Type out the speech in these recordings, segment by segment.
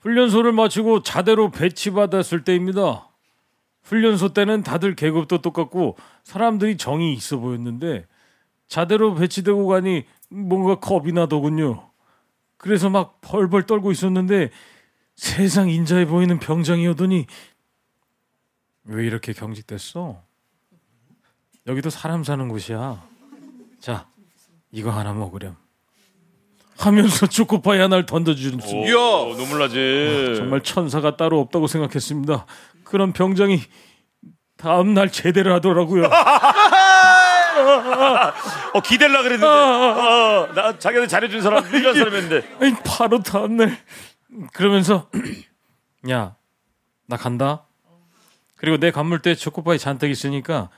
훈련소를 마치고 자대로 배치받았을 때입니다. 훈련소 때는 다들 계급도 똑같고 사람들이 정이 있어 보였는데 자대로 배치되고 가니 뭔가 겁이 나더군요. 그래서 막 벌벌 떨고 있었는데 세상 인자해 보이는 병장이오더니 왜 이렇게 경직됐어? 여기도 사람 사는 곳이야. 자, 이거 하나 먹으렴. 하면서 초코파이 하나를 던져주는 수. 이야 눈물 나지. 정말 천사가 따로 없다고 생각했습니다. 그런 병장이 다음 날 제대를 하더라고요. 어 기댈라 그랬는데. 어, 나 자기한테 잘해준 사람 이런. 아니, 바로 다음 날 그러면서 야, 나 간다. 그리고 내 간물대 초코파이 잔뜩 있으니까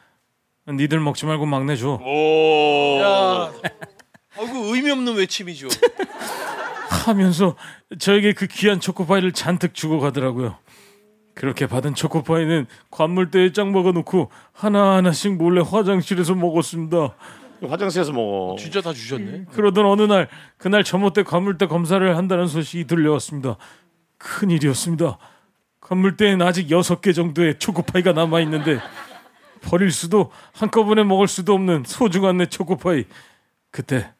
니들 먹지 말고 막내 줘. 오. 야. 아이고 의미 없는 외침이죠. 하면서 저에게 그 귀한 초코파이를 잔뜩 주고 가더라고요. 그렇게 받은 초코파이는 관물대에 짱 먹어놓고 하나하나씩 몰래 화장실에서 먹었습니다. 화장실에서 먹어. 진짜 다 주셨네. 그러던 어느 날 그날 전봇대 관물대 검사를 한다는 소식이 들려왔습니다. 큰 일이었습니다. 관물대엔 아직 여섯 개 정도의 초코파이가 남아 있는데 버릴 수도 한꺼번에 먹을 수도 없는 소중한 내 초코파이. 그때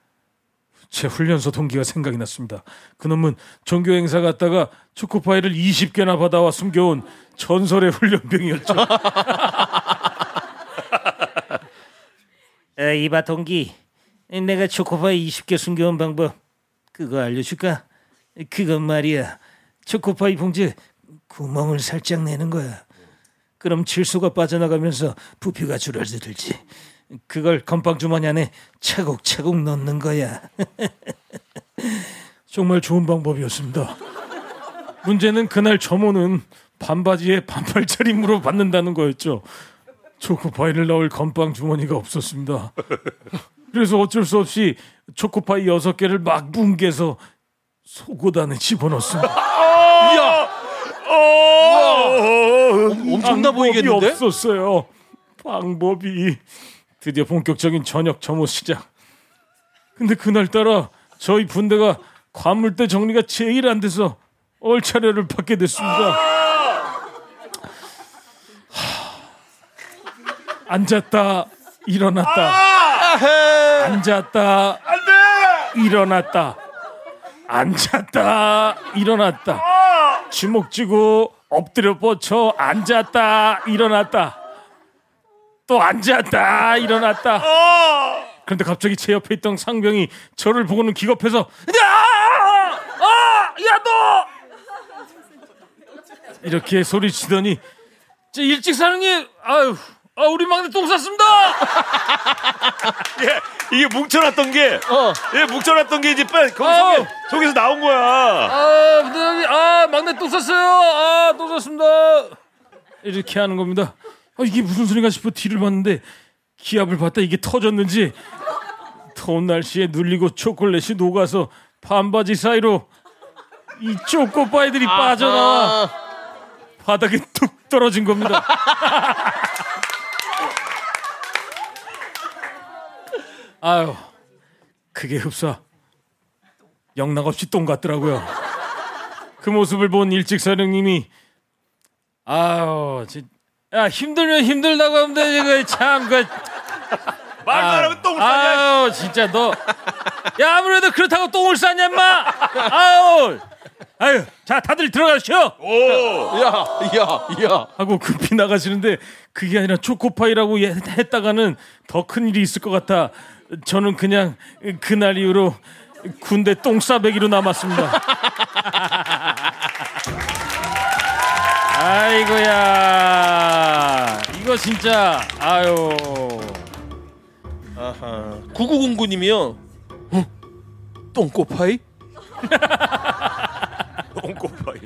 제 훈련소 동기가 생각이 났습니다. 그놈은 종교 행사 갔다가 초코파이를 20개나 받아와 숨겨온 전설의 훈련병이었죠. 에, 이봐 동기, 내가 초코파이 20개 숨겨온 방법 그거 알려줄까? 그건 말이야. 초코파이 봉지에 구멍을 살짝 내는 거야. 그럼 질소가 빠져나가면서 부피가 줄어들지. 그걸 건빵 주머니 안에 차곡차곡 넣는 거야. 정말 좋은 방법이었습니다. 문제는 그날 점호는 반바지에 반팔 차림으로 받는다는 거였죠. 초코파이를 넣을 건빵 주머니가 없었습니다. 그래서 어쩔 수 없이 초코파이 여섯 개를 막 뭉개서 속옷 안에 집어넣습니다. 이야. 엄- 엄청나 방법이 보이겠는데? 없었어요. 방법이 드디어 본격적인 저녁 점호 시작. 근데 그날따라 저희 분대가 관물대 정리가 제일 안 돼서 얼차례를 받게 됐습니다. 하, 앉았다 일어났다 앉았다 일어났다 앉았다 일어났다 주먹 쥐고 엎드려 뻗쳐 앉았다 일어났다 또 앉았다. 일어났다. 그런데 갑자기 제 옆에 있던 상병이 저를 보고는 기겁해서 야야너! 이렇게 소리치더니 저 일찍 사령님 아유 아 우리 막내 똥 쌌습니다! 예, 이게 뭉쳐놨던 게, 어. 예, 뭉쳐놨던 게 이제 빨리 거기 아우. 속에, 속에서 나온 거야. 아 부대장님 아 막내 똥 쌌어요. 아 똥 쌌습니다. 이렇게 하는 겁니다 아, 이게 무슨 소리가 싶어 뒤를 봤는데 기압을 받다 이게 터졌는지 더운 날씨에 눌리고 초콜릿이 녹아서 반바지 사이로 이 초코파이들이 빠져나와 바닥에 뚝 떨어진 겁니다. 아유, 그게 흡사 영락없이 똥 같더라고요. 그 모습을 본 일직사령님이 아유, 진, 야 힘들면 힘들다고 하면 되지 그참그. 말도 안 하고 똥을 싸냐. 아유 진짜 너. 야 아무래도 그렇다고 똥을 싸냐 인마. 아유. 아유 자 다들 들어가시오. 오. 야, 야, 야. 하고 급히 나가시는데 그게 아니라 초코파이라고 예- 했다가는 더 큰 일이 있을 것 같아. 저는 그냥 그날 이후로 군대 똥싸배기로 남았습니다 이거 진짜 아유 아하. 9909님이요. 어? 똥꼬파이? 똥꼬파이.